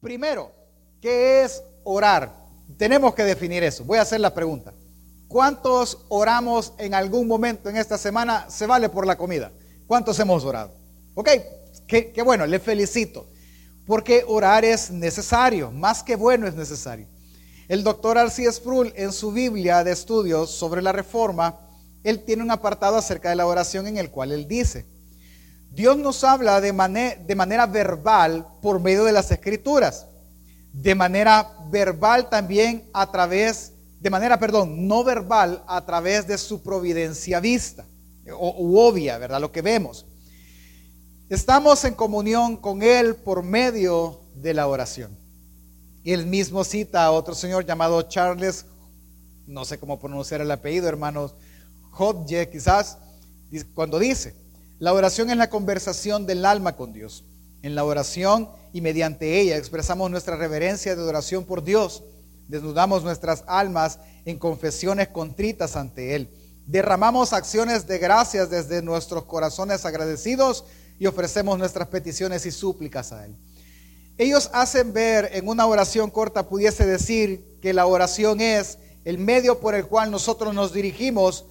Primero, ¿qué es orar? Tenemos que definir eso. Voy a hacer la pregunta. ¿Cuántos oramos en algún momento en esta semana? Se vale por la comida. ¿Cuántos hemos orado? Ok, qué, bueno, le felicito. Porque orar es necesario, más que bueno es necesario. El doctor Arcía Sproul en su Biblia de estudios sobre la reforma, él tiene un apartado acerca de la oración en el cual él dice, Dios nos habla de, de manera verbal por medio de las escrituras, de manera verbal también a través, de manera, perdón, no verbal a través de su providencia vista, o obvia, ¿verdad? Lo que vemos. Estamos en comunión con Él por medio de la oración. Él mismo cita a otro señor llamado Charles, no sé cómo pronunciar el apellido, hermanos, Hodge quizás, cuando dice, la oración es la conversación del alma con Dios. En la oración y mediante ella expresamos nuestra reverencia de adoración por Dios. Desnudamos nuestras almas en confesiones contritas ante Él. Derramamos acciones de gracias desde nuestros corazones agradecidos y ofrecemos nuestras peticiones y súplicas a Él. Ellos hacen ver en una oración corta, pudiese decir que la oración es el medio por el cual nosotros nos dirigimos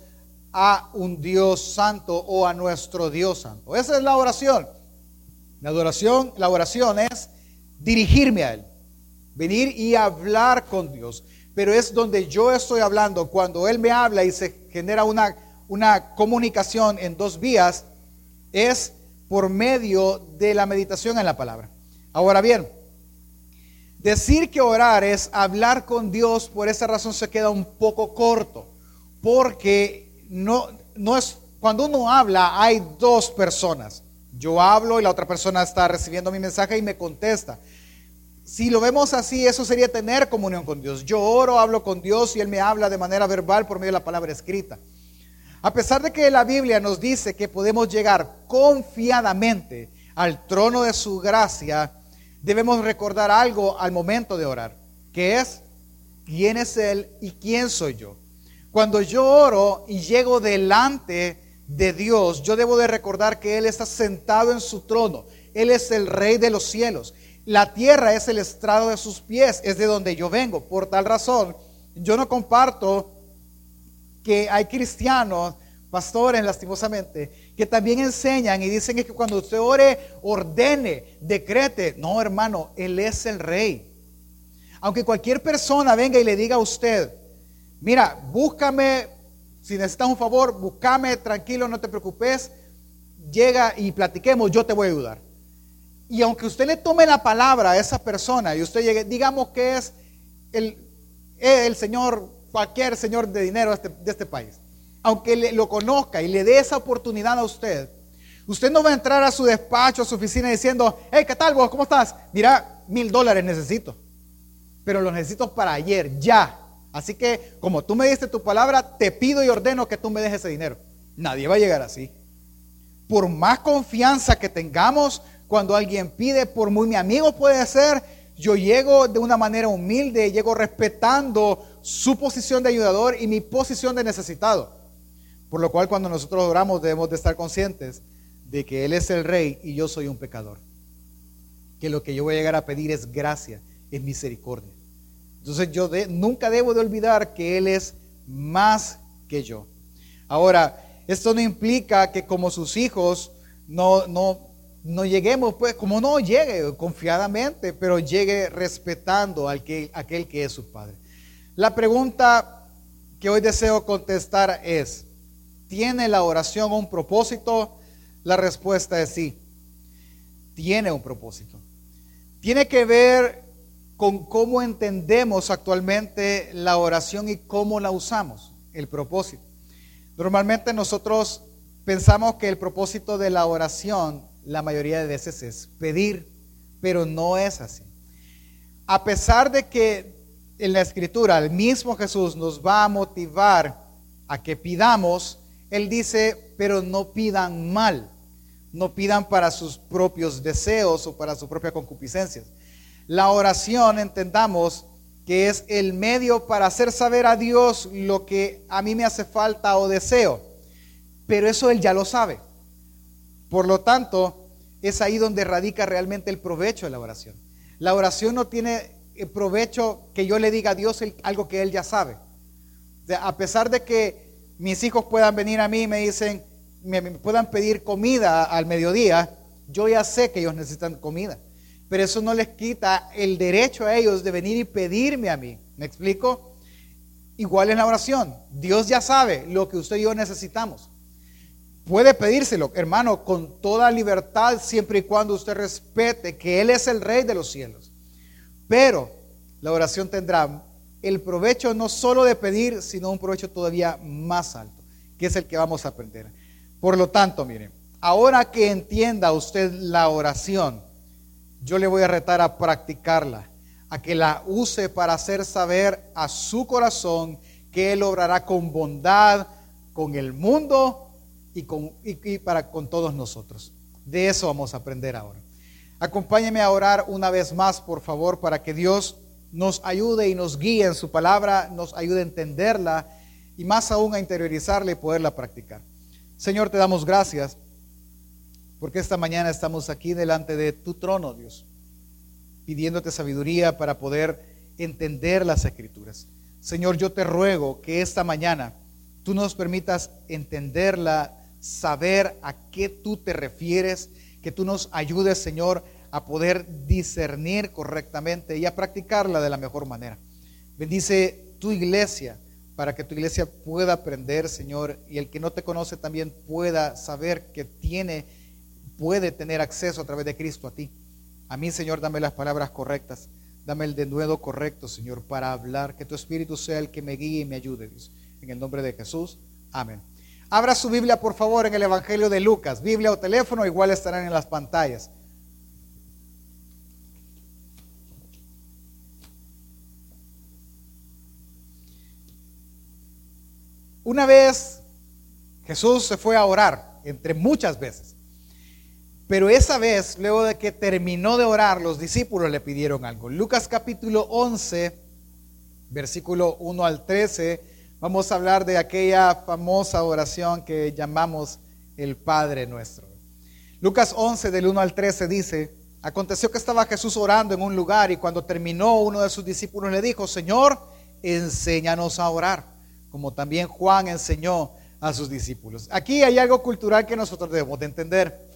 a un Dios santo o a nuestro Dios santo. Esa es la oración. La adoración, la oración es dirigirme a Él, venir y hablar con Dios. Pero es donde yo estoy hablando, cuando Él me habla y se genera una, una comunicación en dos vías, es por medio de la meditación en la palabra. Ahora bien, decir que orar es hablar con Dios, por esa razón se queda un poco corto, porque no, no es, cuando uno habla hay dos personas. Yo hablo y la otra persona está recibiendo mi mensaje y me contesta. Si lo vemos así, eso sería tener comunión con Dios. Yo oro, hablo con Dios y Él me habla de manera verbal por medio de la palabra escrita. A pesar de que la Biblia nos dice que podemos llegar confiadamente al trono de su gracia, debemos recordar algo al momento de orar, que es quién es Él y quién soy yo. Cuando yo oro y llego delante de Dios, yo debo de recordar que Él está sentado en su trono. Él es el rey de los cielos. La tierra es el estrado de sus pies, es de donde yo vengo. Por tal razón, yo no comparto que hay cristianos, pastores lastimosamente, que también enseñan y dicen que cuando usted ore, ordene, decrete. No, hermano, Él es el rey. Aunque cualquier persona venga y le diga a usted, mira, búscame, si necesitas un favor, búscame, tranquilo, no te preocupes, llega y platiquemos, yo te voy a ayudar. Y aunque usted le tome la palabra a esa persona y usted llegue, digamos que es el, el señor cualquier señor de dinero de este, este país, aunque le, lo conozca y le dé esa oportunidad a usted, usted no va a entrar a su despacho, a su oficina diciendo, hey, ¿qué tal vos? ¿Cómo estás? Mira, mil dólares necesito, pero los necesito para ayer, ya. Así que como tú me diste tu palabra, te pido y ordeno que tú me dejes ese dinero. Nadie va a llegar así. Por más confianza que tengamos, cuando alguien pide, por muy mi amigo puede ser, yo llego de una manera humilde, llego respetando su posición de ayudador y mi posición de necesitado. Por lo cual cuando nosotros oramos debemos de estar conscientes de que Él es el rey y yo soy un pecador. Que lo que yo voy a llegar a pedir es gracia, es misericordia. Entonces yo nunca debo de olvidar que Él es más que yo. Ahora, esto no implica que como sus hijos no, no, no lleguemos, pues como no llegue confiadamente, pero llegue respetando al que, aquel que es su Padre. La pregunta que hoy deseo contestar es, ¿tiene la oración un propósito? La respuesta es sí, tiene un propósito. Tiene que ver con cómo entendemos actualmente la oración y cómo la usamos, el propósito. Normalmente nosotros pensamos que el propósito de la oración la mayoría de veces es pedir, pero no es así. A pesar de que en la escritura el mismo Jesús nos va a motivar a que pidamos, Él dice, pero no pidan mal, no pidan para sus propios deseos o para su propia concupiscencia. La oración, entendamos, que es el medio para hacer saber a Dios lo que a mí me hace falta o deseo. Pero eso Él ya lo sabe. Por lo tanto, es ahí donde radica realmente el provecho de la oración. La oración no tiene eh, provecho que yo le diga a Dios algo que Él ya sabe. a pesar de que mis hijos puedan venir a mí y me dicen, me, puedan pedir comida al mediodía, yo ya sé que ellos necesitan comida. Pero eso no les quita el derecho a ellos de venir y pedirme a mí. ¿Me explico? Igual en la oración. Dios ya sabe lo que usted y yo necesitamos. Puede pedírselo, hermano, con toda libertad, siempre y cuando usted respete que Él es el Rey de los cielos. Pero la oración tendrá el provecho no solo de pedir, sino un provecho todavía más alto, que es el que vamos a aprender. Por lo tanto, miren, ahora que entienda usted la oración, yo le voy a retar a practicarla, a que la use para hacer saber a su corazón que Él obrará con bondad con el mundo y, con, para con todos nosotros. De eso vamos a aprender ahora. Acompáñeme a orar una vez más, por favor, para que Dios nos ayude y nos guíe en su palabra, nos ayude a entenderla y más aún a interiorizarla y poderla practicar. Señor, te damos gracias porque esta mañana estamos aquí delante de tu trono, Dios, pidiéndote sabiduría para poder entender las escrituras. Señor, yo te ruego que esta mañana tú nos permitas entenderla saber a qué tú te refieres, que tú nos ayudes, Señor, a poder discernir correctamente y a practicarla de la mejor manera. Bendice tu iglesia para que tu iglesia pueda aprender, Señor, y el que no te conoce también pueda saber que tiene, puede tener acceso a través de Cristo a ti. A mí, Señor, dame las palabras correctas, dame el denuedo correcto, Señor, para hablar, que tu Espíritu sea el que me guíe y me ayude, Dios. En el nombre de Jesús, amén. Abra su Biblia, por favor, en el Evangelio de Lucas. Biblia o teléfono igual estarán en las pantallas. Una vez Jesús se fue a orar, entre muchas veces. Pero esa vez, luego de que terminó de orar, los discípulos le pidieron algo. Lucas capítulo 11, versículo 1 al 13 Vamos a hablar de aquella famosa oración que llamamos el Padre nuestro. Lucas 11 del 1 al 13 dice, aconteció que estaba Jesús orando en un lugar y cuando terminó uno de sus discípulos le dijo, Señor, enséñanos a orar, como también Juan enseñó a sus discípulos. Aquí hay algo cultural que nosotros debemos de entender.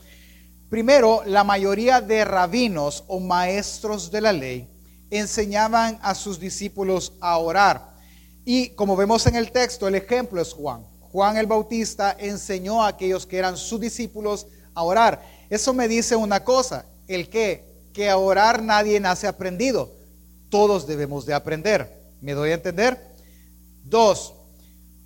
Primero, la mayoría de rabinos o maestros de la ley enseñaban a sus discípulos a orar. Y como vemos en el texto, el ejemplo es Juan. Juan el Bautista enseñó a aquellos que eran sus discípulos a orar. Eso me dice una cosa, el que, que a orar nadie nace aprendido. Todos debemos de aprender. ¿Me doy a entender? Dos,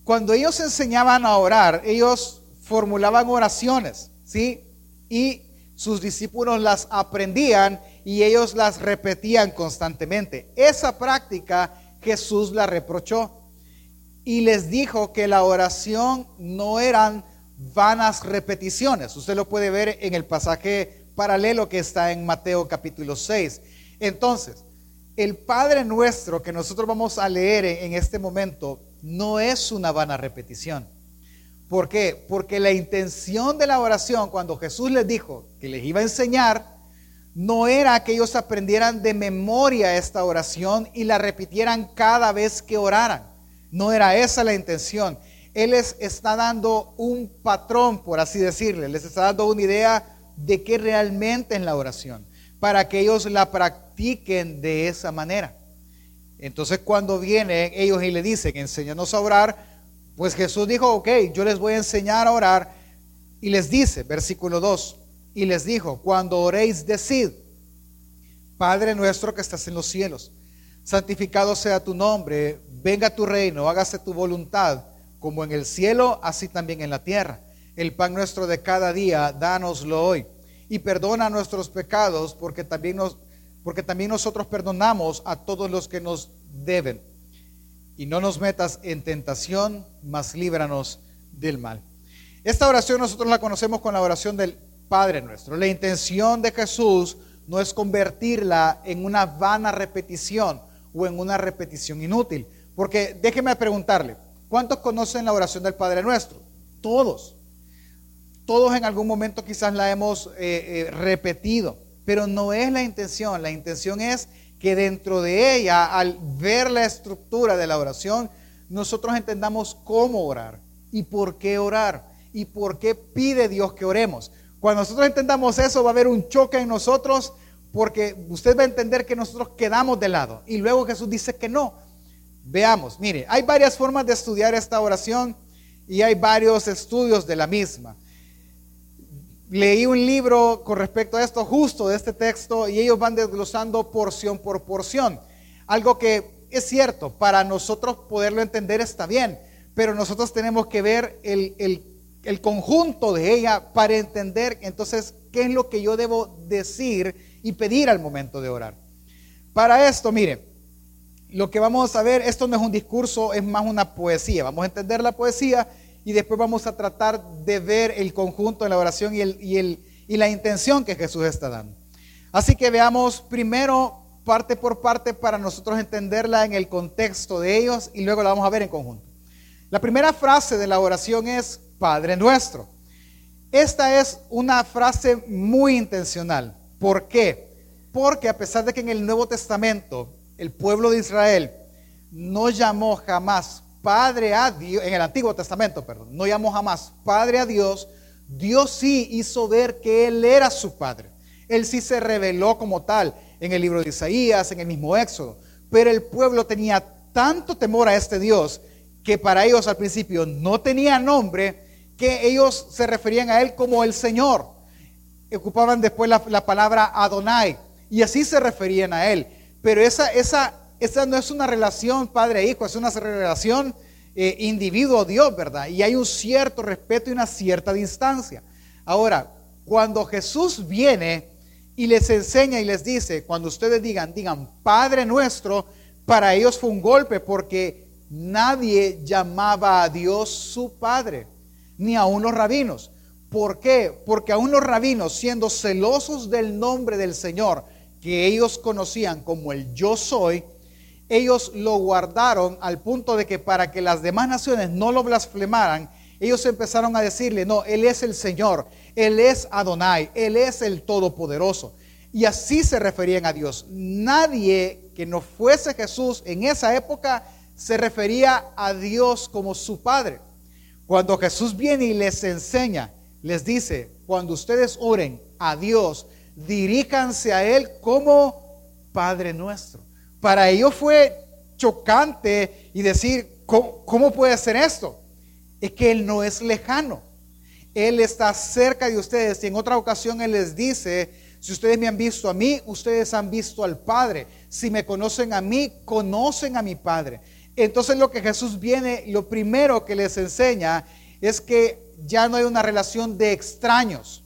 cuando ellos enseñaban a orar, ellos formulaban oraciones, ¿sí? Y sus discípulos las aprendían y ellos las repetían constantemente. Esa práctica Jesús la reprochó y les dijo que la oración no eran vanas repeticiones. Usted lo puede ver en el pasaje paralelo que está en Mateo capítulo 6. Entonces, el Padre nuestro que nosotros vamos a leer en este momento no es una vana repetición. ¿Por qué? Porque la intención de la oración, cuando Jesús les dijo que les iba a enseñar, no era que ellos aprendieran de memoria esta oración y la repitieran cada vez que oraran. No era esa la intención. Él les está dando un patrón, por así decirle, les está dando una idea de qué realmente es la oración, para que ellos la practiquen de esa manera. Entonces cuando vienen ellos y le dicen, enséñanos a orar, pues Jesús dijo, ok, yo les voy a enseñar a orar. Y les dice, versículo 2, y les dijo, cuando oréis, decid, Padre nuestro que estás en los cielos, santificado sea tu nombre, venga tu reino, hágase tu voluntad, como en el cielo, así también en la tierra. El pan nuestro de cada día, dánoslo hoy. Y perdona nuestros pecados, porque también, nos, porque también nosotros perdonamos a todos los que nos deben. Y no nos metas en tentación, mas líbranos del mal. Esta oración nosotros la conocemos con la oración del Padre nuestro. La intención de Jesús no es convertirla en una vana repetición o en una repetición inútil. Porque déjeme preguntarle, ¿cuántos conocen la oración del Padre nuestro? Todos. Todos en algún momento quizás la hemos eh, eh, repetido. Pero no es la intención, la intención es que dentro de ella, al ver la estructura de la oración, nosotros entendamos cómo orar y por qué orar y por qué pide Dios que oremos. Cuando nosotros entendamos eso, va a haber un choque en nosotros porque usted va a entender que nosotros quedamos de lado. Y luego Jesús dice que no. Veamos, mire, hay varias formas de estudiar esta oración y hay varios estudios de la misma. Leí un libro con respecto a esto justo de este texto y ellos van desglosando porción por porción. Algo que es cierto, para nosotros poderlo entender está bien, pero nosotros tenemos que ver el, el conjunto de ella para entender entonces qué es lo que yo debo decir y pedir al momento de orar. Para esto, mire, lo que vamos a ver, esto no es un discurso, es más una poesía. Vamos a entender la poesía y después vamos a tratar de ver el conjunto de la oración y, el, y, el, y la intención que Jesús está dando. Así que veamos primero parte por parte para nosotros entenderla en el contexto de ellos y luego la vamos a ver en conjunto. La primera frase de la oración es Padre nuestro. Esta es una frase muy intencional. ¿Por qué? Porque a pesar de que en el Nuevo Testamento el pueblo de Israel no llamó jamás Padre a Dios, en el Antiguo Testamento, perdón, no llamó jamás Padre a Dios, Dios sí hizo ver que Él era su Padre. Él sí se reveló como tal en el libro de Isaías, en el mismo Éxodo. Pero el pueblo tenía tanto temor a este Dios que para ellos al principio no tenía nombre, que ellos se referían a Él como el Señor ocupaban después la, palabra Adonai y así se referían a él. Pero esa, esa, esa no es una relación padre-hijo, es una relación eh, individuo-Dios, ¿verdad? Y hay un cierto respeto y una cierta distancia. Ahora, cuando Jesús viene y les enseña y les dice, cuando ustedes digan, digan Padre nuestro, para ellos fue un golpe porque nadie llamaba a Dios su Padre, ni a unos rabinos. ¿Por qué? Porque aún los rabinos, siendo celosos del nombre del Señor, que ellos conocían como el yo soy, ellos lo guardaron al punto de que para que las demás naciones no lo blasfemaran, ellos empezaron a decirle, no, Él es el Señor, Él es Adonai, Él es el Todopoderoso. Y así se referían a Dios. Nadie que no fuese Jesús en esa época se refería a Dios como su Padre. Cuando Jesús viene y les enseña les dice, cuando ustedes oren a Dios, diríjanse a Él como Padre nuestro. Para ellos fue chocante y decir, ¿cómo, puede ser esto? Es que Él no es lejano. Él está cerca de ustedes y en otra ocasión Él les dice, si ustedes me han visto a mí, ustedes han visto al Padre. Si me conocen a mí, conocen a mi Padre. Entonces lo que Jesús viene, lo primero que les enseña es que ya no hay una relación de extraños,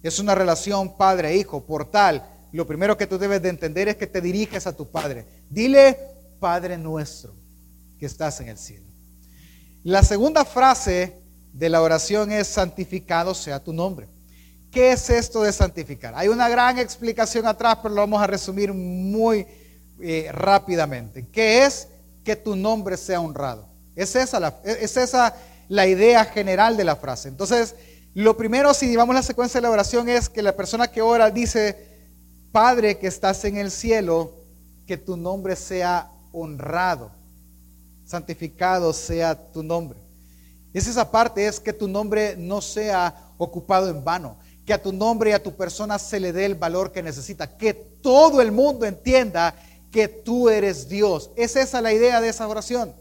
es una relación padre-hijo. Por tal, lo primero que tú debes de entender es que te diriges a tu Padre. Dile, Padre nuestro, que estás en el cielo. La segunda frase de la oración es, santificado sea tu nombre. ¿Qué es esto de santificar? Hay una gran explicación atrás, pero lo vamos a resumir muy eh, rápidamente. ¿Qué es que tu nombre sea honrado? Es esa, la, es esa la idea general de la frase. Entonces, lo primero, si llevamos la secuencia de la oración, es que la persona que ora dice, Padre que estás en el cielo, que tu nombre sea honrado, santificado sea tu nombre. Es esa parte, es que tu nombre no sea ocupado en vano, que a tu nombre y a tu persona se le dé el valor que necesita, que todo el mundo entienda que tú eres Dios. Es esa la idea de esa oración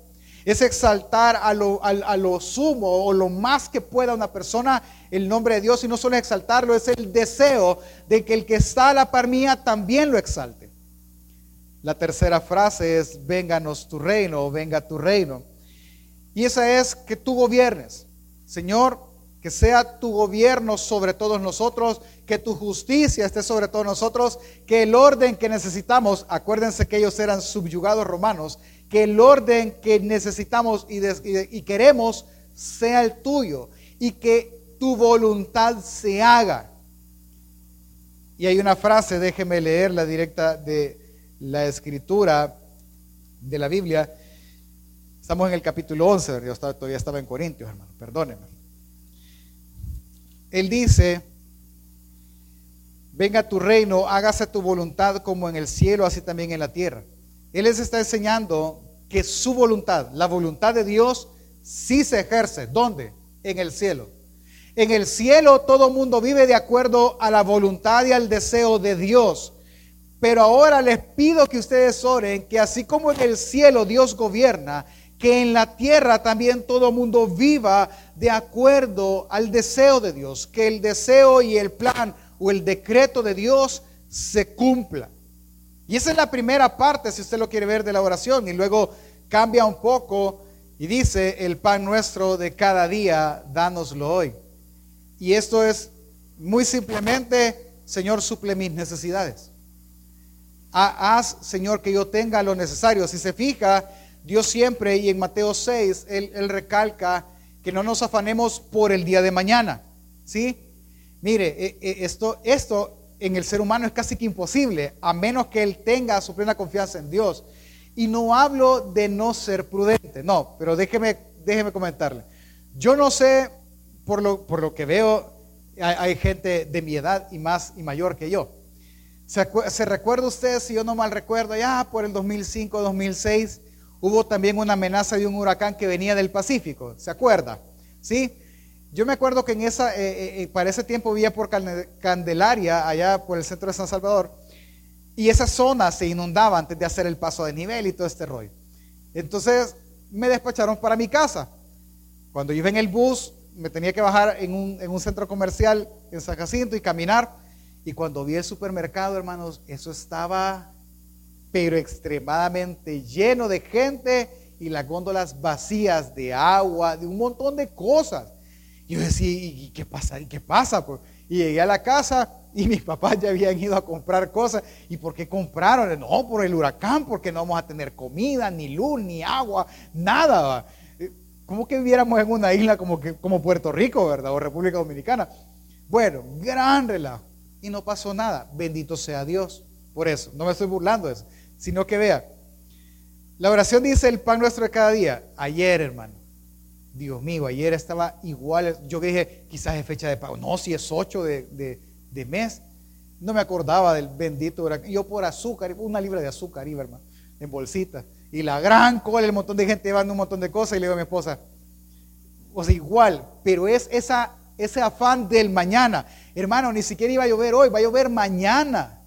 es exaltar a lo, lo, sumo o lo más que pueda una persona el nombre de Dios y no solo exaltarlo, es el deseo de que el que está a la par mía también lo exalte. La tercera frase es, vénganos tu reino o venga tu reino. Y esa es que tú gobiernes. Señor, que sea tu gobierno sobre todos nosotros, que tu justicia esté sobre todos nosotros, que el orden que necesitamos, acuérdense que ellos eran subyugados romanos, que el orden que necesitamos y, queremos sea el tuyo y que tu voluntad se haga. Y hay una frase, déjeme leer la directa de la escritura de la Biblia. Estamos en el capítulo 11, yo todavía estaba en Corintios, hermano, perdónenme. Él dice, venga tu reino, hágase tu voluntad como en el cielo, así también en la tierra. Él les está enseñando que su voluntad, la voluntad de Dios, sí se ejerce. ¿Dónde? En el cielo. En el cielo todo mundo vive de acuerdo a la voluntad y al deseo de Dios. Pero ahora les pido que ustedes oren que así como en el cielo Dios gobierna, que en la tierra también todo mundo viva de acuerdo al deseo de Dios, que el deseo y el plan o el decreto de Dios se cumpla. Y esa es la primera parte, si usted lo quiere ver, de la oración. Y luego cambia un poco y dice, el pan nuestro de cada día, dánoslo hoy. Y esto es muy simplemente, Señor, suple mis necesidades. Haz, Señor, que yo tenga lo necesario. Si se fija, Dios siempre, y en Mateo 6, Él, recalca que no nos afanemos por el día de mañana. ¿Sí? Mire, e, e, esto, esto en el ser humano es casi que imposible, a menos que Él tenga su plena confianza en Dios. Y no hablo de no ser prudente, no, pero déjeme, déjeme comentarle. Yo no sé por lo, que veo, hay, gente de mi edad y más y mayor que yo. ¿Se, recuerda usted, si yo no mal recuerdo, ya por el 2005, 2006, hubo también una amenaza de un huracán que venía del Pacífico? ¿Se acuerda? ¿Sí? Yo me acuerdo que en esa, eh, eh, eh, para ese tiempo vivía por Candelaria, allá por el centro de San Salvador, y esa zona se inundaba antes de hacer el paso de nivel y todo este rollo. Entonces me despacharon para mi casa. Cuando iba en el bus, me tenía que bajar en un, centro comercial en San Jacinto y caminar. Y cuando vi el supermercado, hermanos, eso estaba, pero extremadamente lleno de gente y las góndolas vacías de agua, de un montón de cosas. Y yo decía, ¿y qué pasa? ¿Y qué pasa? Pues, y llegué a la casa y mis papás ya habían ido a comprar cosas. ¿Y por qué compraron? No, por el huracán, porque no vamos a tener comida, ni luz, ni agua, nada como que viviéramos en una isla como, que, como Puerto Rico, ¿verdad? O República Dominicana. Bueno, gran relajo. Y no pasó nada. Bendito sea Dios. Por eso, no me estoy burlando de eso. Sino que vea, la oración dice el pan nuestro de cada día. Ayer, hermano. Dios mío, ayer estaba igual. Yo dije, quizás es fecha de pago. No, si es 8 de, de, mes. No me acordaba del bendito Yo por azúcar, una libra de azúcar iba, hermano, en bolsita y la gran cola, el montón de gente llevando un montón de cosas, y le digo a mi esposa, o sea, igual, pero es esa, ese afán del mañana. Hermano, ni siquiera iba a llover hoy, va a llover mañana.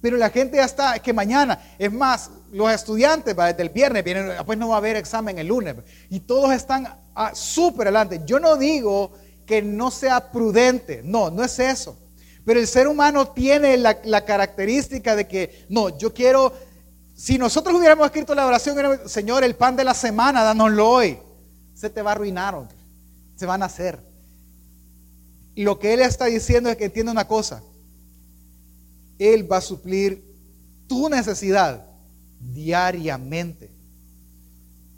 Pero la gente ya está, que mañana, es más, los estudiantes desde el viernes vienen, pues no va a haber examen el lunes. Y todos están súper adelante. Yo no digo que no sea prudente, no, no es eso. Pero el ser humano tiene la característica de que, no, yo quiero si nosotros hubiéramos escrito la oración, Señor, el pan de la semana, danoslo hoy, se te va a arruinar, se van a hacer. Lo que Él está diciendo es que entienda una cosa, Él va a suplir tu necesidad diariamente.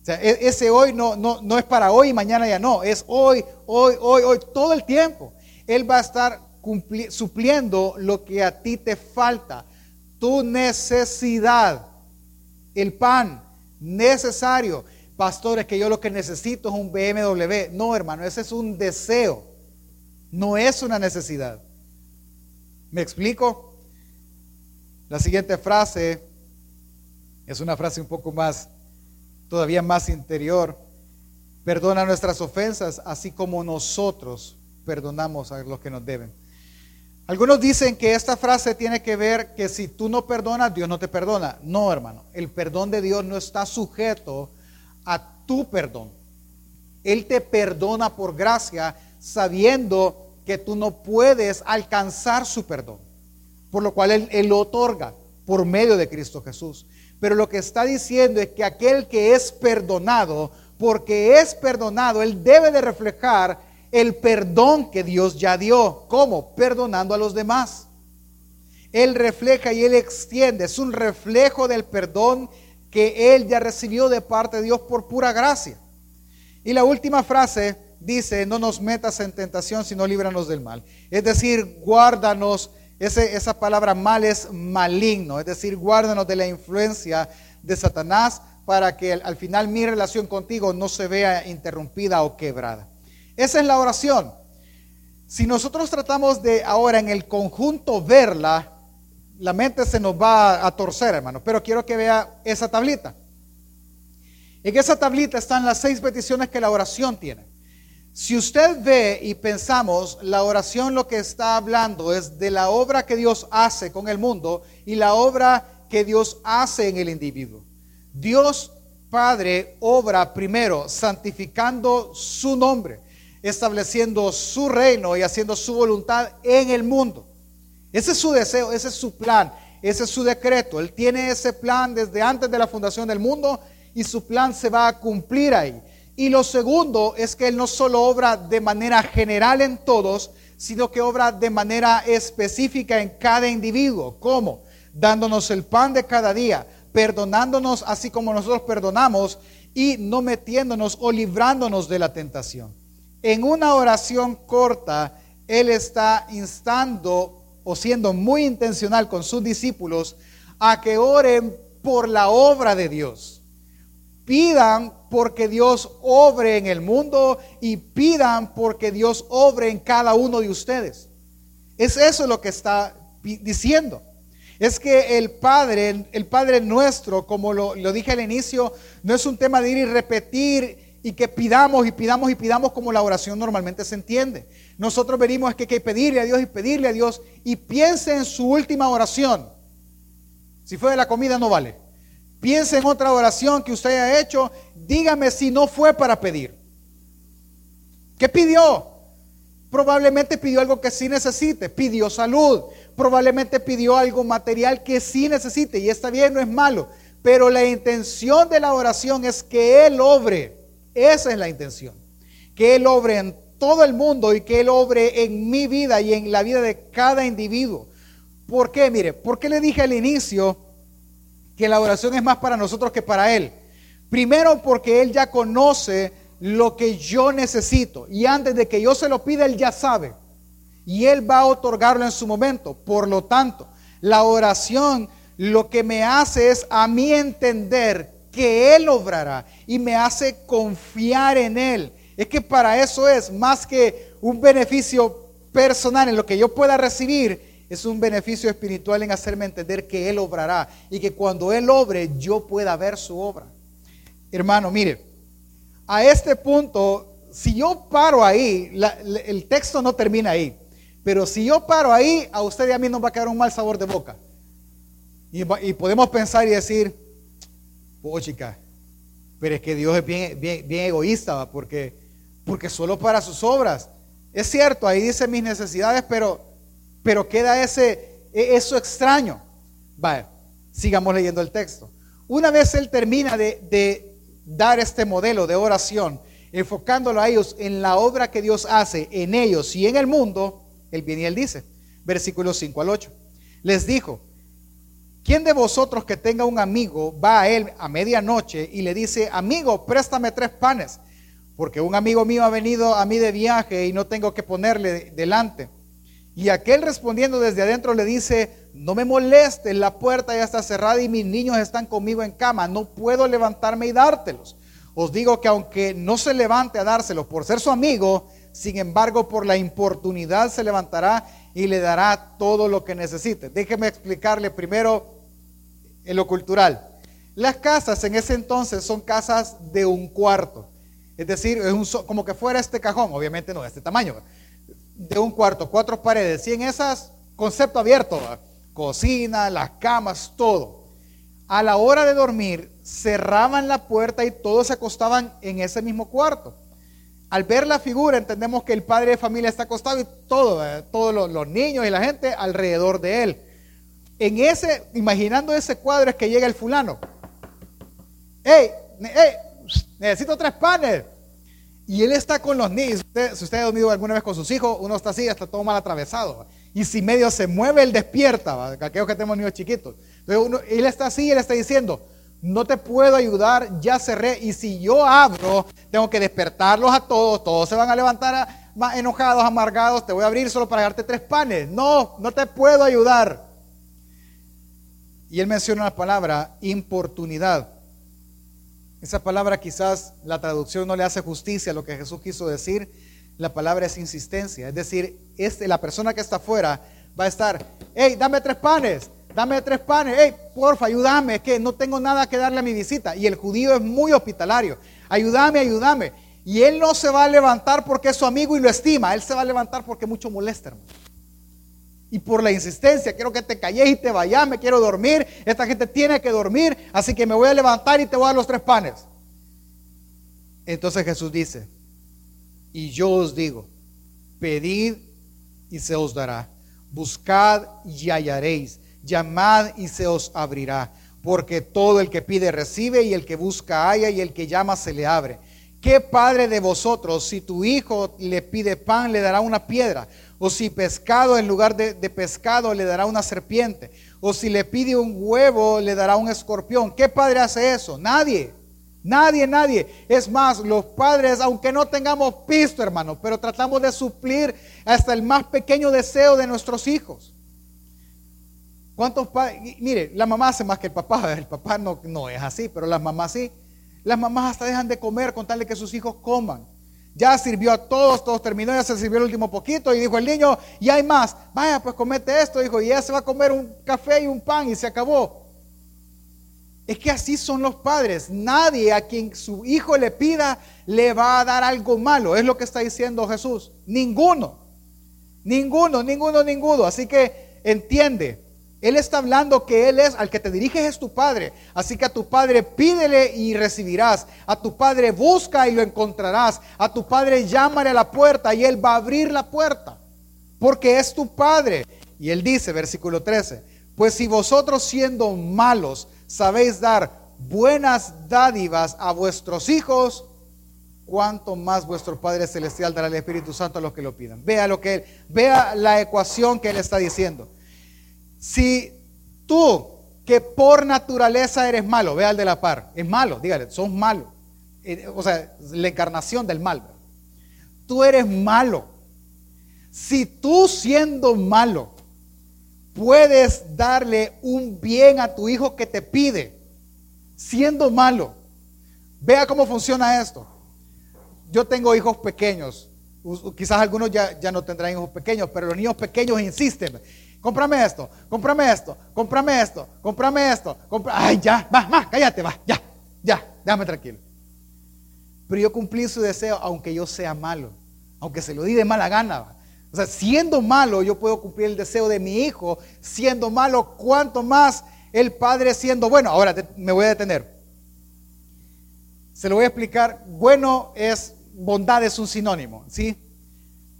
E-, ese hoy no, no, no es para hoy y mañana ya no, es hoy, hoy, hoy, hoy, todo el tiempo. Él va a estar supliendo lo que a ti te falta, tu necesidad el pan necesario. Pastores, que yo lo que necesito es un BMW. No, hermano, ese es un deseo. No es una necesidad. ¿Me explico? La siguiente frase es una frase un poco más, todavía más interior. Perdona nuestras ofensas, así como nosotros perdonamos a los que nos deben. Algunos dicen que esta frase tiene que ver que si tú no perdonas, Dios no te perdona. No, hermano, el perdón de Dios no está sujeto a tu perdón. Él te perdona por gracia sabiendo que tú no puedes alcanzar su perdón, por lo cual Él, lo otorga por medio de Cristo Jesús. Pero lo que está diciendo es que aquel que es perdonado, porque es perdonado, Él debe de reflejar el perdón que Dios ya dio. ¿Cómo? Perdonando a los demás. Él refleja y él extiende. Es un reflejo del perdón que él ya recibió de parte de Dios por pura gracia. Y la última frase dice, no nos metas en tentación, sino líbranos del mal. Es decir, guárdanos, esa palabra mal es maligno, es decir, guárdanos de la influencia de Satanás para que al final mi relación contigo no se vea interrumpida o quebrada. Esa es la oración. Si nosotros tratamos de ahora en el conjunto verla, la mente se nos va a torcer, hermano. Pero quiero que vea esa tablita. En esa tablita están las seis peticiones que la oración tiene. Si usted ve y pensamos, la oración lo que está hablando es de la obra que Dios hace con el mundo y la obra que Dios hace en el individuo. Dios Padre obra primero santificando su nombre, estableciendo su reino y haciendo su voluntad en el mundo. Ese es su deseo, ese es su plan, ese es su decreto. Él tiene ese plan desde antes de la fundación del mundo y su plan se va a cumplir ahí. Y lo segundo es que Él no solo obra de manera general en todos, sino que obra de manera específica en cada individuo. ¿Cómo? Dándonos el pan de cada día, perdonándonos así como nosotros perdonamos y no metiéndonos o librándonos de la tentación. En una oración corta, Él está instando o siendo muy intencional con sus discípulos a que oren por la obra de Dios. Pidan porque Dios obre en el mundo y pidan porque Dios obre en cada uno de ustedes. Es eso lo que está diciendo. Es que el Padre, el Padre nuestro, como lo, lo dije al inicio, no es un tema de ir y repetir y que pidamos y pidamos y pidamos como la oración normalmente se entiende. Nosotros venimos que hay que pedirle a Dios y pedirle a Dios y piense en su última oración. Si fue de la comida no vale. Piense en otra oración que usted haya hecho. Dígame si no fue para pedir. ¿Qué pidió? Probablemente pidió algo que sí necesite. Pidió salud. Probablemente pidió algo material que sí necesite. Y está bien, no es malo. Pero la intención de la oración es que Él obre esa es la intención. Que Él obre en todo el mundo y que Él obre en mi vida y en la vida de cada individuo. ¿Por qué? Mire, ¿por qué le dije al inicio que la oración es más para nosotros que para Él? Primero porque Él ya conoce lo que yo necesito y antes de que yo se lo pida, Él ya sabe. Y Él va a otorgarlo en su momento. Por lo tanto, la oración lo que me hace es a mí entender que Él obrará y me hace confiar en Él. Es que para eso es más que un beneficio personal en lo que yo pueda recibir, es un beneficio espiritual en hacerme entender que Él obrará y que cuando Él obre yo pueda ver su obra. Hermano, mire, a este punto, si yo paro ahí, el texto no termina ahí, pero si yo paro ahí, a usted y a mí nos va a quedar un mal sabor de boca. Y, y podemos pensar y decir, Oh, chica, pero es que Dios es bien, egoísta, porque, porque solo para sus obras. Es cierto, ahí dice mis necesidades, pero, pero queda ese, e, eso extraño. Vaya, sigamos leyendo el texto. Una vez él termina de, de dar este modelo de oración, enfocándolo a ellos en la obra que Dios hace en ellos y en el mundo, él viene y él dice, versículos 5 al 8, les dijo, ¿Quién de vosotros que tenga un amigo va a él a medianoche y le dice, amigo, préstame tres panes? Porque un amigo mío ha venido a mí de viaje y no tengo que ponerle delante. Y aquel respondiendo desde adentro le dice, no me molestes, la puerta ya está cerrada y mis niños están conmigo en cama, no puedo levantarme y dártelos. Os digo que aunque no se levante a dárselos por ser su amigo, sin embargo por la importunidad se levantará y le dará todo lo que necesite. Déjeme explicarle primero en lo cultural. Las casas en ese entonces son casas de un cuarto. Es decir, es un, como que fuera este cajón, obviamente no de este tamaño, de un cuarto, cuatro paredes. Y en esas, concepto abierto, cocina, las camas, todo. A la hora de dormir, cerraban la puerta y todos se acostaban en ese mismo cuarto. Al ver la figura, entendemos que el padre de familia está acostado y todo, todos los niños y la gente alrededor de él. En ese, imaginando ese cuadro es que llega el fulano. ¡Ey! ¡Ey! Necesito tres panes. Y él está con los niños. si usted ha dormido alguna vez con sus hijos, uno está así, está todo mal atravesado. Y si medio se mueve, él despierta. Aquellos que tenemos niños chiquitos. Entonces él está así, él está diciendo, no te puedo ayudar, ya cerré. Y si yo abro, tengo que despertarlos a todos. Todos se van a levantar enojados, amargados. Te voy a abrir solo para darte tres panes. No, no te puedo ayudar. Y él menciona la palabra importunidad. Esa palabra quizás la traducción no le hace justicia a lo que Jesús quiso decir, La palabra es insistencia. Es decir, este, la persona que está afuera va a estar, hey, dame tres panes, dame tres panes, hey, porfa, ayúdame, es que no tengo nada que darle a mi visita. Y el judío es muy hospitalario, ayúdame, ayúdame. Y él no se va a levantar porque es su amigo y lo estima, él se va a levantar porque mucho molesta, hermano. Y por la insistencia, quiero que te calles y te vayas, me quiero dormir, esta gente tiene que dormir, así que me voy a levantar y te voy a dar los tres panes. Entonces Jesús dice, y yo os digo, pedid y se os dará, buscad y hallaréis, llamad y se os abrirá, porque todo el que pide recibe y el que busca halla y el que llama se le abre. ¿Qué padre de vosotros, si tu hijo le pide pan, le dará una piedra? O si pescado en lugar de, pescado le dará una serpiente. O si le pide un huevo, le dará un escorpión. ¿Qué padre hace eso? Nadie. Nadie, nadie. Es más, los padres, aunque no tengamos pisto, hermano, pero tratamos de suplir hasta el más pequeño deseo de nuestros hijos. ¿Cuántos padres? Mire, la mamá hace más que el papá. El papá no, no es así, pero las mamás sí. Las mamás hasta dejan de comer con tal de que sus hijos coman. Ya sirvió a todos, todos terminó, ya se sirvió el último poquito y dijo el niño, y hay más. Vaya, pues comete esto, dijo, y ya se va a comer un café y un pan y se acabó. Es que así son los padres. Nadie a quien su hijo le pida le va a dar algo malo. Es lo que está diciendo Jesús. Ninguno. Ninguno, ninguno, ninguno. Así que entiende. Él está hablando que Él es, al que te diriges es tu Padre. Así que a tu Padre pídele y recibirás. A tu Padre busca y lo encontrarás. A tu Padre llámale a la puerta y Él va a abrir la puerta. Porque es tu Padre. Y Él dice, versículo 13, pues si vosotros siendo malos sabéis dar buenas dádivas a vuestros hijos, cuánto más vuestro Padre Celestial dará el Espíritu Santo a los que lo pidan. Vea lo que Él, vea la ecuación que Él está diciendo. Si tú, que por naturaleza eres malo, ve al de la par, es malo, dígale, sos malo. Eh, o sea, la encarnación del mal. Tú eres malo. Si tú siendo malo puedes darle un bien a tu hijo que te pide, siendo malo, vea cómo funciona esto. Yo tengo hijos pequeños, quizás algunos ya, ya no tendrán hijos pequeños, pero los niños pequeños insisten. Cómprame esto, cómprame esto, cómprame esto, cómprame esto. Ay, ya, va, va, cállate, va, ya, ya, déjame tranquilo. Pero yo cumplí su deseo aunque yo sea malo, aunque se lo di de mala gana. O sea, siendo malo yo puedo cumplir el deseo de mi hijo, siendo malo, cuanto más el padre siendo bueno. Ahora me voy a detener. Se lo voy a explicar. Bueno es, bondad es un sinónimo, ¿sí?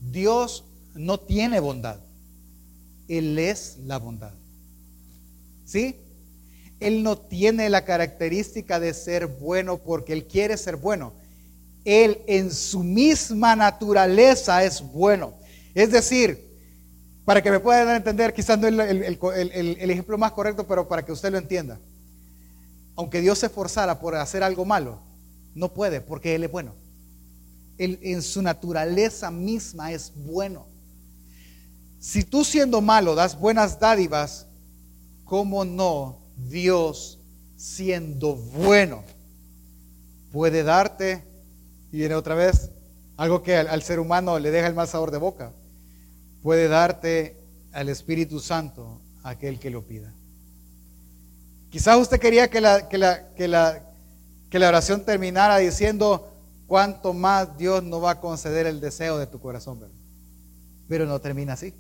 Dios no tiene bondad. Él es la bondad. ¿Sí? Él no tiene la característica de ser bueno porque Él quiere ser bueno. Él en su misma naturaleza es bueno. Es decir, para que me puedan entender, quizás no es el, ejemplo más correcto, pero para que usted lo entienda. Aunque Dios se esforzara por hacer algo malo, no puede porque Él es bueno. Él en su naturaleza misma es bueno. Si tú siendo malo das buenas dádivas, ¿cómo no Dios siendo bueno puede darte, y viene otra vez, algo que al, ser humano le deja el mal sabor de boca, puede darte al Espíritu Santo aquel que lo pida? Quizás usted quería que la, que la, que la, que la oración terminara diciendo, cuánto más Dios no va a conceder el deseo de tu corazón, pero no termina así.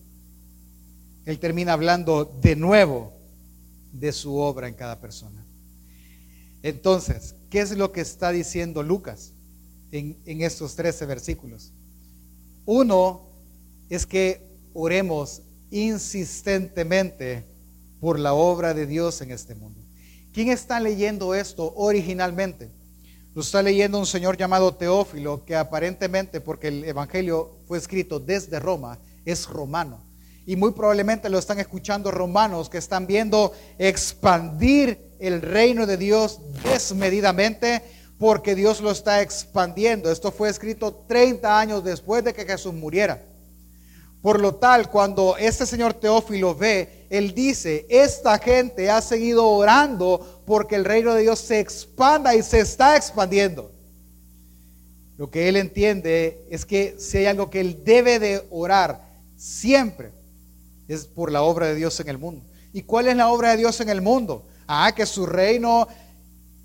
Él termina hablando de nuevo de su obra en cada persona. Entonces, ¿qué es lo que está diciendo Lucas en, estos 13 versículos? Uno es que oremos insistentemente por la obra de Dios en este mundo. ¿Quién está leyendo esto originalmente? Lo está leyendo un señor llamado Teófilo, que aparentemente, porque el Evangelio fue escrito desde Roma, es romano y muy probablemente lo están escuchando romanos que están viendo expandir el reino de Dios desmedidamente porque Dios lo está expandiendo. Esto fue escrito 30 años después de que Jesús muriera. Por lo tal, cuando este señor Teófilo ve, él dice, esta gente ha seguido orando porque el reino de Dios se expanda y se está expandiendo. Lo que él entiende es que si hay algo que él debe de orar siempre, es por la obra de Dios en el mundo. ¿Y cuál es la obra de Dios en el mundo? Ah, que su reino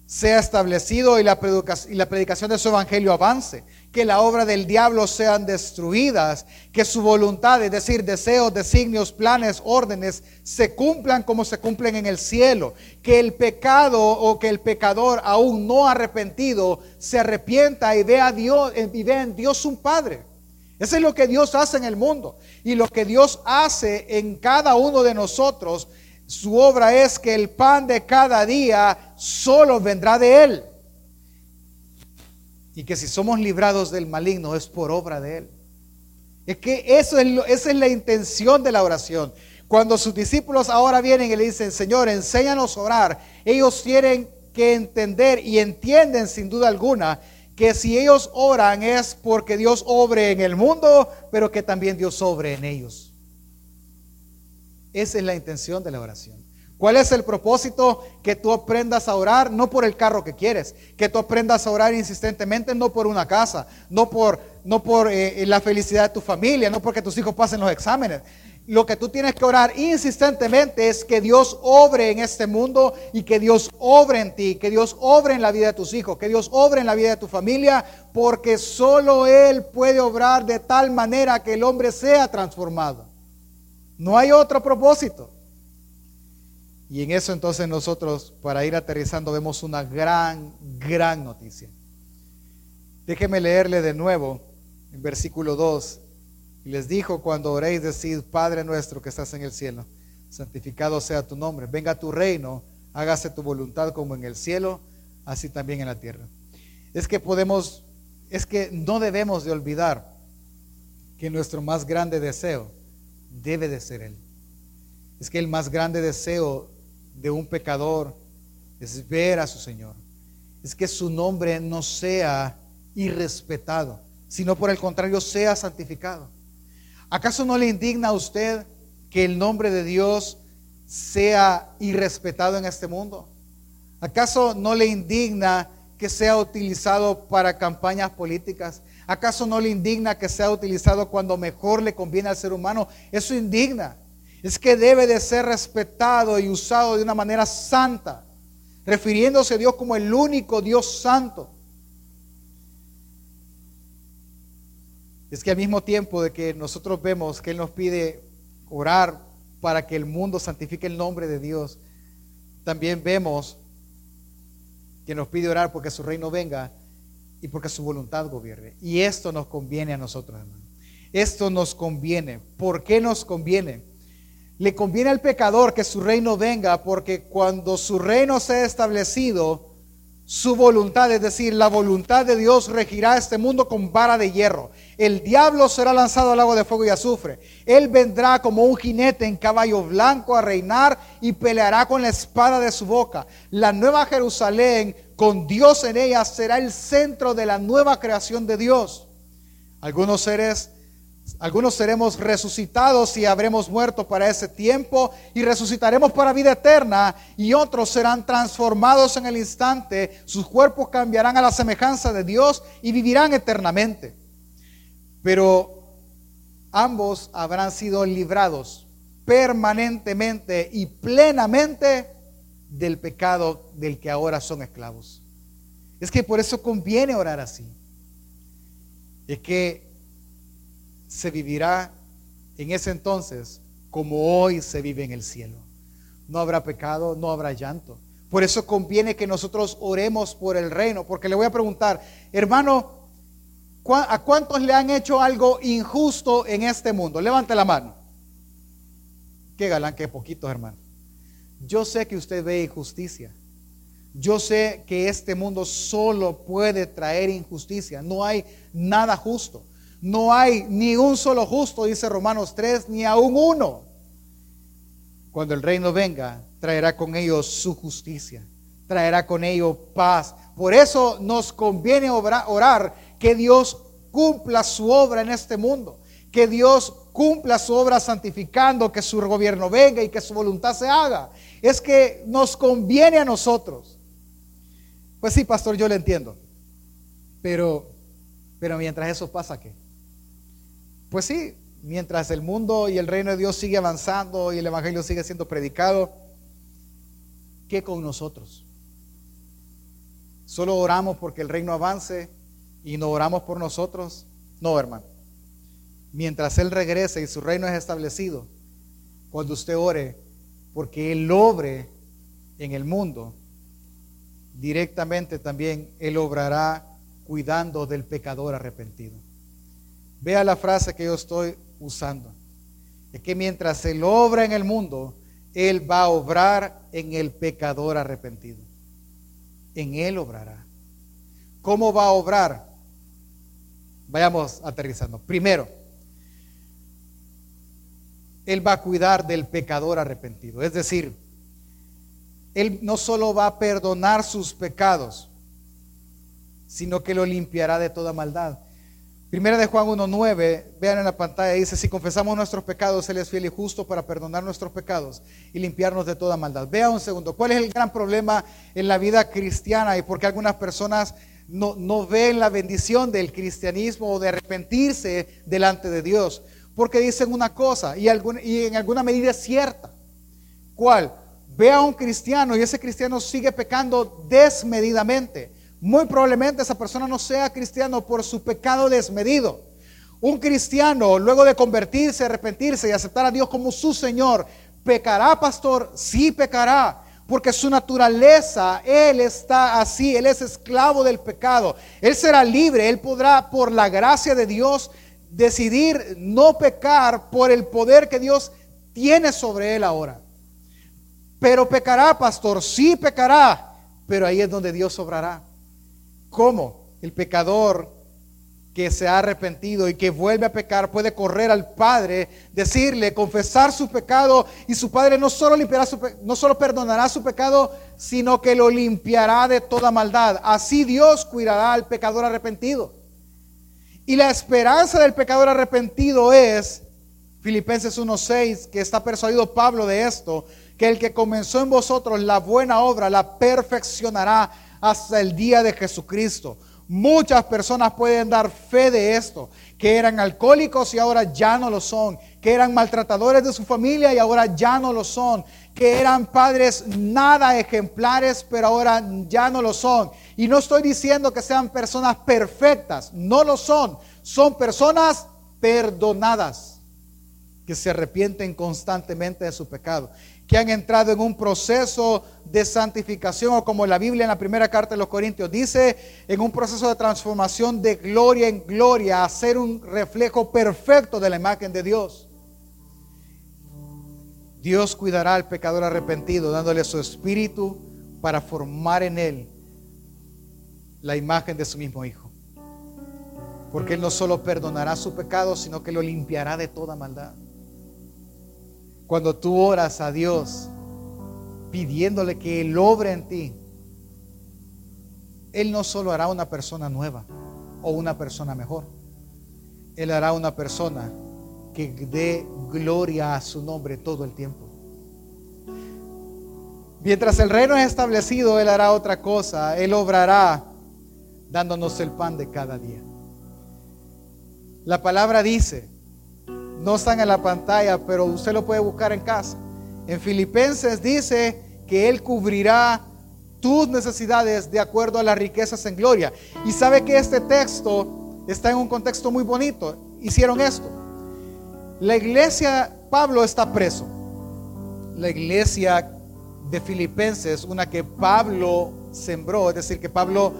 sea establecido y la, predicación de su evangelio avance, que la obra del diablo sean destruidas, que su voluntad, es decir, deseos, designios, planes, órdenes, se cumplan como se cumplen en el cielo, que el pecado o que el pecador aún no arrepentido se arrepienta y vea a Dios y vea en Dios un Padre. Eso es lo que Dios hace en el mundo y lo que Dios hace en cada uno de nosotros su obra es que el pan de cada día solo vendrá de Él. Y que si somos librados del maligno es por obra de Él. Es que eso es esa es la intención de la oración. Cuando sus discípulos ahora vienen y le dicen, Señor, enséñanos a orar, ellos tienen que entender y entienden sin duda alguna que si ellos oran es porque Dios obre en el mundo, pero que también Dios obre en ellos. Esa es la intención de la oración. ¿Cuál es el propósito? Que tú aprendas a orar no por el carro que quieres, que tú aprendas a orar insistentemente no por una casa, no por, no por eh, la felicidad de tu familia, no porque tus hijos pasen los exámenes. Lo que tú tienes que orar insistentemente es que Dios obre en este mundo y que Dios obre en ti, que Dios obre en la vida de tus hijos, que Dios obre en la vida de tu familia, porque solo Él puede obrar de tal manera que el hombre sea transformado. No hay otro propósito. Y en eso entonces nosotros, para ir aterrizando, vemos una gran, gran noticia. Déjeme leerle de nuevo en versículo 2. Y les dijo, cuando oréis, decid, Padre nuestro que estás en el cielo, santificado sea tu nombre, venga tu reino, hágase tu voluntad como en el cielo, así también en la tierra. Es que podemos, es que no debemos de olvidar que nuestro más grande deseo debe de ser Él. Es que el más grande deseo de un pecador es ver a su Señor. Es que su nombre no sea irrespetado, sino por el contrario sea santificado. ¿Acaso no le indigna a usted que el nombre de Dios sea irrespetado en este mundo? ¿Acaso no le indigna que sea utilizado para campañas políticas? ¿Acaso no le indigna que sea utilizado cuando mejor le conviene al ser humano? Eso indigna. Es que debe de ser respetado y usado de una manera santa, refiriéndose a Dios como el único Dios santo. Es que al mismo tiempo de que nosotros vemos que Él nos pide orar para que el mundo santifique el nombre de Dios, también vemos que nos pide orar porque su reino venga y porque su voluntad gobierne. Y esto nos conviene a nosotros, hermano. Esto nos conviene. ¿Por qué nos conviene? Le conviene al pecador que su reino venga porque cuando su reino sea establecido, su voluntad, es decir, la voluntad de Dios regirá este mundo con vara de hierro. El diablo será lanzado al lago de fuego y azufre. Él vendrá como un jinete en caballo blanco a reinar y peleará con la espada de su boca. La nueva Jerusalén, con Dios en ella, será el centro de la nueva creación de Dios. Algunos seres algunos seremos resucitados y habremos muerto para ese tiempo y resucitaremos para vida eterna y otros serán transformados en el instante, sus cuerpos cambiarán a la semejanza de Dios y vivirán eternamente. Pero ambos habrán sido librados permanentemente y plenamente del pecado del que ahora son esclavos. Es que por eso conviene orar así. Es que se vivirá en ese entonces como hoy se vive en el cielo. No habrá pecado, no habrá llanto. Por eso conviene que nosotros oremos por el reino, porque le voy a preguntar, hermano, ¿a cuántos le han hecho algo injusto en este mundo? Levante la mano. Qué galán, qué poquitos, hermano. Yo sé que usted ve injusticia. Yo sé que este mundo solo puede traer injusticia. No hay nada justo. No hay ni un solo justo, dice Romanos 3, ni aún uno. Cuando el reino venga, traerá con ellos su justicia, traerá con ellos paz. Por eso nos conviene orar que Dios cumpla su obra en este mundo, que Dios cumpla su obra santificando, que su gobierno venga y que su voluntad se haga. Es que nos conviene a nosotros. Pues sí, pastor, yo le entiendo. Pero Pero mientras eso pasa, ¿qué? Pues sí, mientras el mundo y el reino de Dios sigue avanzando y el Evangelio sigue siendo predicado, ¿qué con nosotros? Solo oramos porque el reino avance y no oramos por nosotros. No, hermano. Mientras Él regrese y su reino es establecido, cuando usted ore porque Él obre en el mundo, directamente también Él obrará cuidando del pecador arrepentido. Vea la frase que yo estoy usando. Es que mientras Él obra en el mundo, Él va a obrar en el pecador arrepentido. En Él obrará. ¿Cómo va a obrar? Vayamos aterrizando. Primero, Él va a cuidar del pecador arrepentido. Es decir, Él no solo va a perdonar sus pecados, sino que lo limpiará de toda maldad. Primera de Juan 1.9, vean en la pantalla, dice, si confesamos nuestros pecados, Él es fiel y justo para perdonar nuestros pecados y limpiarnos de toda maldad. Vea un segundo, ¿cuál es el gran problema en la vida cristiana y por qué algunas personas no, no ven la bendición del cristianismo o de arrepentirse delante de Dios? Porque dicen una cosa y, en alguna medida es cierta. ¿Cuál? Ve a un cristiano y ese cristiano sigue pecando desmedidamente muy probablemente esa persona no sea cristiano por su pecado desmedido. Un cristiano, luego de convertirse, arrepentirse y aceptar a Dios como su Señor, ¿pecará, pastor? Sí pecará, porque su naturaleza, Él está así, Él es esclavo del pecado. Él será libre, Él podrá, por la gracia de Dios, decidir no pecar por el poder que Dios tiene sobre Él ahora. Pero pecará, pastor, sí pecará, pero ahí es donde Dios obrará. ¿Cómo? El pecador que se ha arrepentido y que vuelve a pecar puede correr al Padre, decirle, confesar su pecado y su Padre no solo limpiará su no solo perdonará su pecado, sino que lo limpiará de toda maldad. Así Dios cuidará al pecador arrepentido. Y la esperanza del pecador arrepentido es Filipenses 1:6, que está persuadido Pablo de esto, que el que comenzó en vosotros la buena obra la perfeccionará hasta el día de Jesucristo. Muchas personas pueden dar fe de esto, que eran alcohólicos y ahora ya no lo son, que eran maltratadores de su familia y ahora ya no lo son, que eran padres nada ejemplares pero ahora ya no lo son. Y no estoy diciendo que sean personas perfectas, no lo son, son personas perdonadas, que se arrepienten constantemente de su pecado que han entrado en un proceso de santificación o como la Biblia en la primera carta de los Corintios dice, en un proceso de transformación de gloria en gloria, a ser un reflejo perfecto de la imagen de Dios. Dios cuidará al pecador arrepentido, dándole su espíritu para formar en él la imagen de su mismo Hijo. Porque Él no solo perdonará su pecado, sino que lo limpiará de toda maldad. Cuando tú oras a Dios pidiéndole que Él obre en ti, Él no solo hará una persona nueva o una persona mejor, Él hará una persona que dé gloria a su nombre todo el tiempo. Mientras el reino es establecido, Él hará otra cosa. Él obrará dándonos el pan de cada día. La palabra dice no están en la pantalla, pero usted lo puede buscar en casa. En Filipenses dice que Él cubrirá tus necesidades de acuerdo a las riquezas en gloria. Y sabe que este texto está en un contexto muy bonito. Hicieron esto. La iglesia, Pablo está preso. La iglesia de Filipenses, una que Pablo sembró, es decir, que Pablo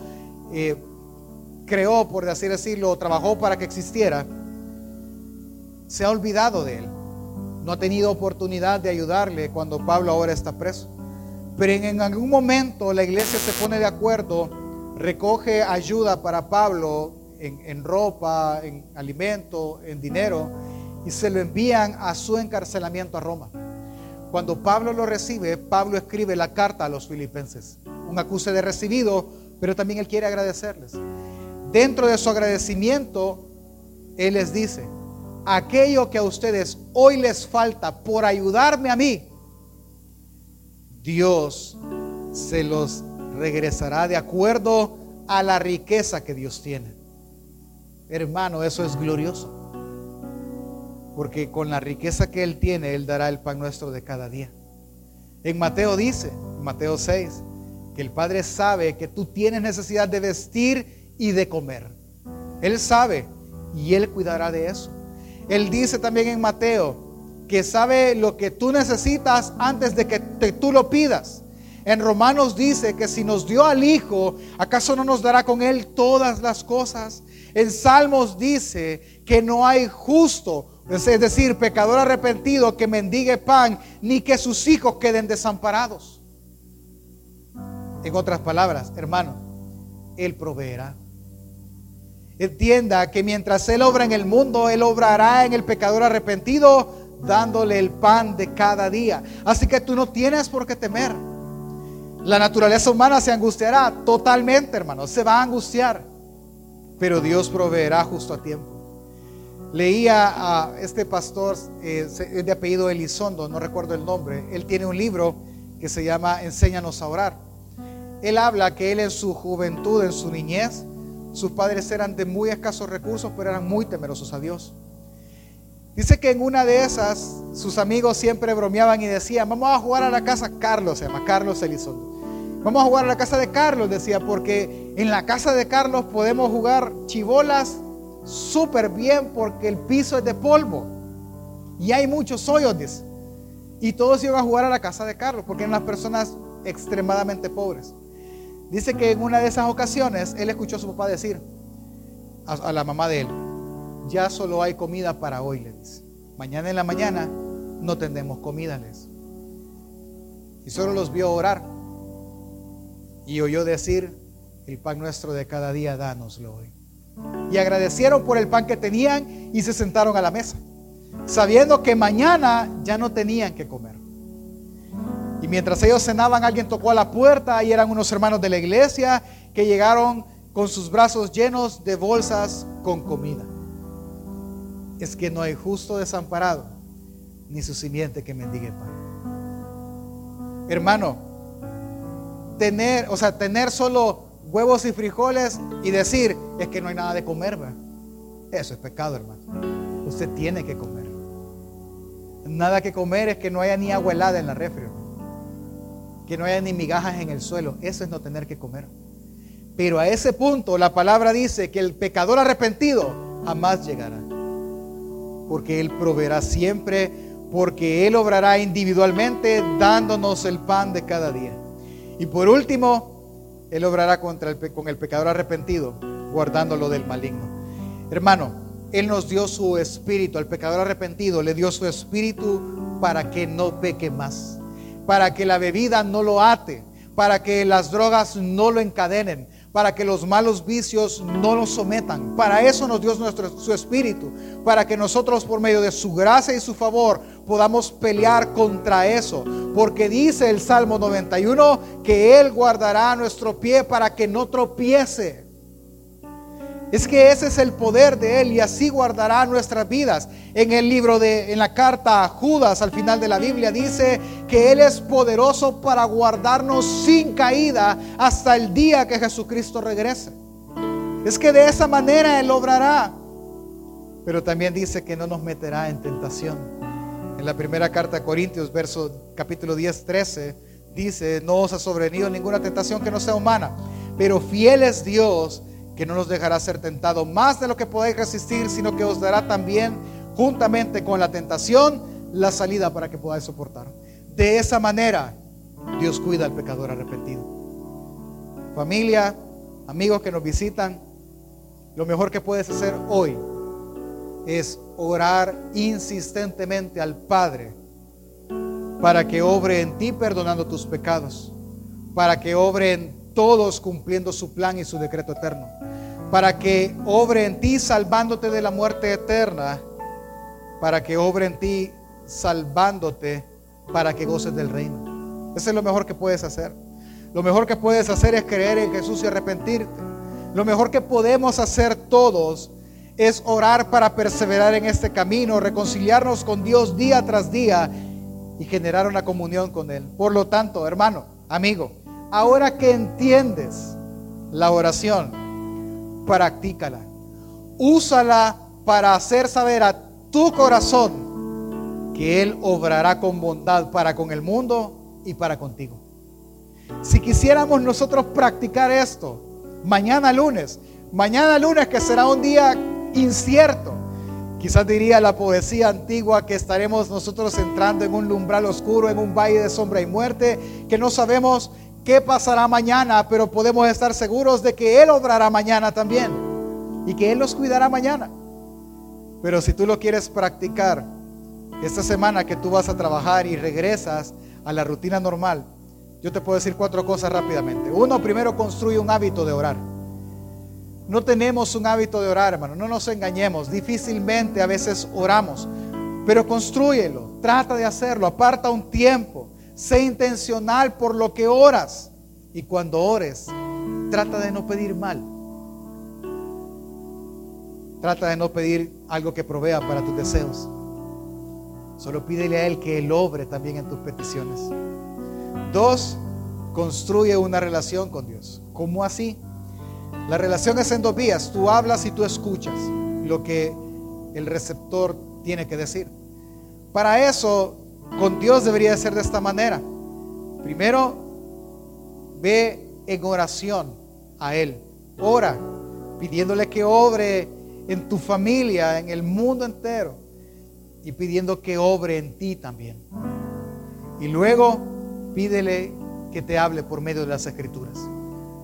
eh, creó, por así decirlo, trabajó para que existiera se ha olvidado de él. No ha tenido oportunidad de ayudarle cuando Pablo ahora está preso. Pero en, algún momento la iglesia se pone de acuerdo, recoge ayuda para Pablo en, en ropa, en alimento, en dinero, y se lo envían a su encarcelamiento a Roma. Cuando Pablo lo recibe, Pablo escribe la carta a los filipenses, un acuse de recibido, pero también él quiere agradecerles. Dentro de su agradecimiento, él les dice, aquello que a ustedes hoy les falta por ayudarme a mí, Dios se los regresará de acuerdo a la riqueza que Dios tiene. Hermano, eso es glorioso. Porque con la riqueza que Él tiene, Él dará el pan nuestro de cada día. En Mateo dice, Mateo 6, que el Padre sabe que tú tienes necesidad de vestir y de comer. Él sabe y Él cuidará de eso. Él dice también en Mateo que sabe lo que tú necesitas antes de que tú lo pidas. En Romanos dice que si nos dio al Hijo, ¿acaso no nos dará con Él todas las cosas? En Salmos dice que no hay justo, es decir, pecador arrepentido que mendigue pan, ni que sus hijos queden desamparados. En otras palabras, hermano, Él proveerá. Entienda que mientras Él obra en el mundo, Él obrará en el pecador arrepentido, dándole el pan de cada día. Así que tú no tienes por qué temer. La naturaleza humana se angustiará totalmente, hermano, se va a angustiar, pero Dios proveerá justo a tiempo. Leía a este pastor eh, de apellido Elizondo, no recuerdo el nombre, él tiene un libro que se llama Enséñanos a orar. Él habla que él en su juventud, en su niñez, sus padres eran de muy escasos recursos, pero eran muy temerosos a Dios. Dice que en una de esas sus amigos siempre bromeaban y decían, vamos a jugar a la casa Carlos, se llama Carlos Elizondo. Vamos a jugar a la casa de Carlos, decía, porque en la casa de Carlos podemos jugar chivolas súper bien porque el piso es de polvo y hay muchos hoyos. Y todos iban a jugar a la casa de Carlos porque eran las personas extremadamente pobres. Dice que en una de esas ocasiones él escuchó a su papá decir a, la mamá de él, ya solo hay comida para hoy, le dice. Mañana en la mañana no tendremos comida, les. Y solo los vio orar. Y oyó decir, el pan nuestro de cada día, dánoslo hoy. Y agradecieron por el pan que tenían y se sentaron a la mesa, sabiendo que mañana ya no tenían que comer. Y mientras ellos cenaban, alguien tocó a la puerta y eran unos hermanos de la iglesia que llegaron con sus brazos llenos de bolsas con comida. Es que no hay justo desamparado, ni su simiente que mendigue pan. Hermano, tener, o sea, tener solo huevos y frijoles y decir, es que no hay nada de comer, eso es pecado, hermano. Usted tiene que comer. Nada que comer es que no haya ni agua helada en la refri que no haya ni migajas en el suelo. Eso es no tener que comer. Pero a ese punto la palabra dice que el pecador arrepentido jamás llegará. Porque Él proveerá siempre, porque Él obrará individualmente dándonos el pan de cada día. Y por último, Él obrará contra el, con el pecador arrepentido, guardándolo del maligno. Hermano, Él nos dio su espíritu, al pecador arrepentido le dio su espíritu para que no peque más para que la bebida no lo ate, para que las drogas no lo encadenen, para que los malos vicios no lo sometan. Para eso nos dio nuestro, su espíritu, para que nosotros por medio de su gracia y su favor podamos pelear contra eso. Porque dice el Salmo 91 que Él guardará nuestro pie para que no tropiece. Es que ese es el poder de Él y así guardará nuestras vidas. En el libro de, en la carta a Judas, al final de la Biblia, dice que Él es poderoso para guardarnos sin caída hasta el día que Jesucristo regrese. Es que de esa manera Él obrará. Pero también dice que no nos meterá en tentación. En la primera carta a Corintios, verso capítulo 10, 13, dice, no os ha sobrevenido ninguna tentación que no sea humana, pero fiel es Dios que no nos dejará ser tentado más de lo que podáis resistir, sino que os dará también, juntamente con la tentación, la salida para que podáis soportar. De esa manera, Dios cuida al pecador arrepentido. Familia, amigos que nos visitan, lo mejor que puedes hacer hoy es orar insistentemente al Padre para que obre en ti perdonando tus pecados, para que obre en todos cumpliendo su plan y su decreto eterno, para que obre en ti salvándote de la muerte eterna, para que obre en ti salvándote para que goces del reino. Eso es lo mejor que puedes hacer. Lo mejor que puedes hacer es creer en Jesús y arrepentirte. Lo mejor que podemos hacer todos es orar para perseverar en este camino, reconciliarnos con Dios día tras día y generar una comunión con Él. Por lo tanto, hermano, amigo, Ahora que entiendes la oración, practícala. úsala para hacer saber a tu corazón que Él obrará con bondad para con el mundo y para contigo. Si quisiéramos nosotros practicar esto, mañana lunes, mañana lunes que será un día incierto, quizás diría la poesía antigua que estaremos nosotros entrando en un umbral oscuro, en un valle de sombra y muerte, que no sabemos qué pasará mañana, pero podemos estar seguros de que Él obrará mañana también y que Él nos cuidará mañana. Pero si tú lo quieres practicar, esta semana que tú vas a trabajar y regresas a la rutina normal, yo te puedo decir cuatro cosas rápidamente. Uno, primero construye un hábito de orar. No tenemos un hábito de orar, hermano, no nos engañemos. Difícilmente a veces oramos, pero construyelo, trata de hacerlo, aparta un tiempo, sé intencional por lo que oras. Y cuando ores, trata de no pedir mal. Trata de no pedir algo que provea para tus deseos. Solo pídele a Él que Él obre también en tus peticiones. Dos, construye una relación con Dios. ¿Cómo así? La relación es en dos vías. Tú hablas y tú escuchas lo que el receptor tiene que decir. Para eso, con Dios debería ser de esta manera. Primero, ve en oración a Él. Ora, pidiéndole que obre en tu familia, en el mundo entero. Y pidiendo que obre en ti también. Y luego pídele que te hable por medio de las escrituras.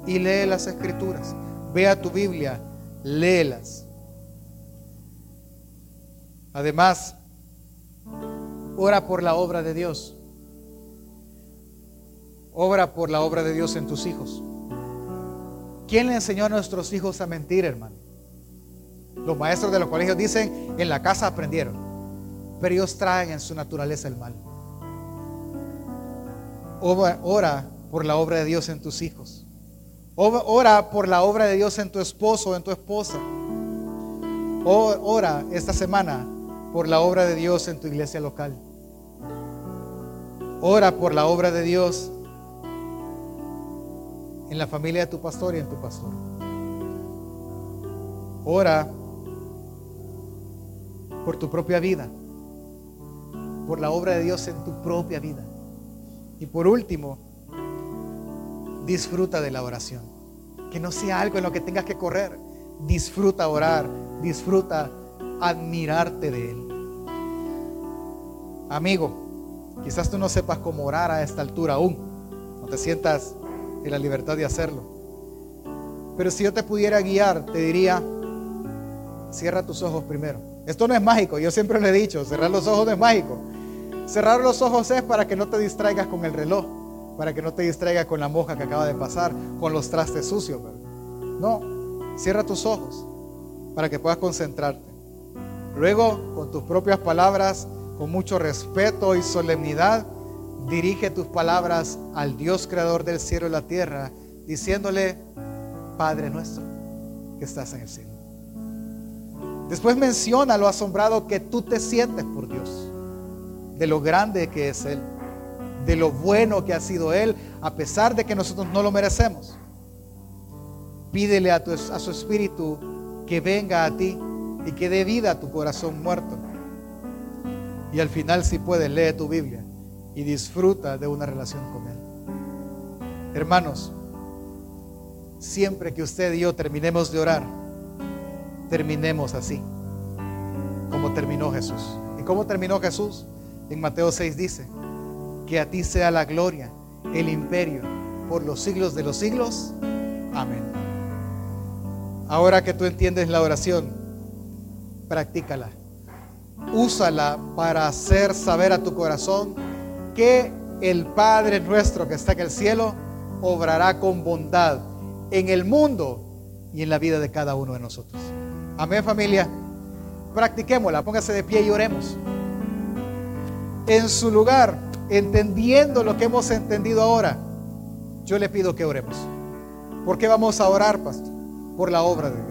Y lee las escrituras. Ve a tu Biblia, léelas. Además, ora por la obra de Dios. Obra por la obra de Dios en tus hijos. ¿Quién le enseñó a nuestros hijos a mentir, hermano? Los maestros de los colegios dicen, en la casa aprendieron, pero ellos traen en su naturaleza el mal. Ora por la obra de Dios en tus hijos. Ora por la obra de Dios en tu esposo o en tu esposa. Ora esta semana por la obra de Dios en tu iglesia local. Ora por la obra de Dios en la familia de tu pastor y en tu pastor. Ora por tu propia vida, por la obra de Dios en tu propia vida. Y por último, disfruta de la oración. Que no sea algo en lo que tengas que correr. Disfruta orar, disfruta admirarte de Él. Amigo, quizás tú no sepas cómo orar a esta altura aún. No te sientas en la libertad de hacerlo. Pero si yo te pudiera guiar, te diría, cierra tus ojos primero. Esto no es mágico, yo siempre le he dicho, cerrar los ojos no es mágico. Cerrar los ojos es para que no te distraigas con el reloj, para que no te distraigas con la moja que acaba de pasar, con los trastes sucios. No, cierra tus ojos para que puedas concentrarte. Luego, con tus propias palabras, con mucho respeto y solemnidad, dirige tus palabras al Dios creador del cielo y la tierra, diciéndole, Padre nuestro, que estás en el cielo. Después menciona lo asombrado que tú te sientes por Dios, de lo grande que es Él, de lo bueno que ha sido Él, a pesar de que nosotros no lo merecemos. Pídele a, tu, a su espíritu que venga a ti y que dé vida a tu corazón muerto. Y al final, si puedes, lee tu Biblia y disfruta de una relación con Él. Hermanos, siempre que usted y yo terminemos de orar, terminemos así, como terminó Jesús. ¿Y cómo terminó Jesús? En Mateo 6 dice, que a ti sea la gloria, el imperio, por los siglos de los siglos. Amén. Ahora que tú entiendes la oración, practícala. Úsala para hacer saber a tu corazón que el Padre nuestro que está en el cielo obrará con bondad en el mundo y en la vida de cada uno de nosotros. Amén familia. Practiquémosla, póngase de pie y oremos. En su lugar, entendiendo lo que hemos entendido ahora, yo le pido que oremos. ¿Por qué vamos a orar, pastor? Por la obra de Dios.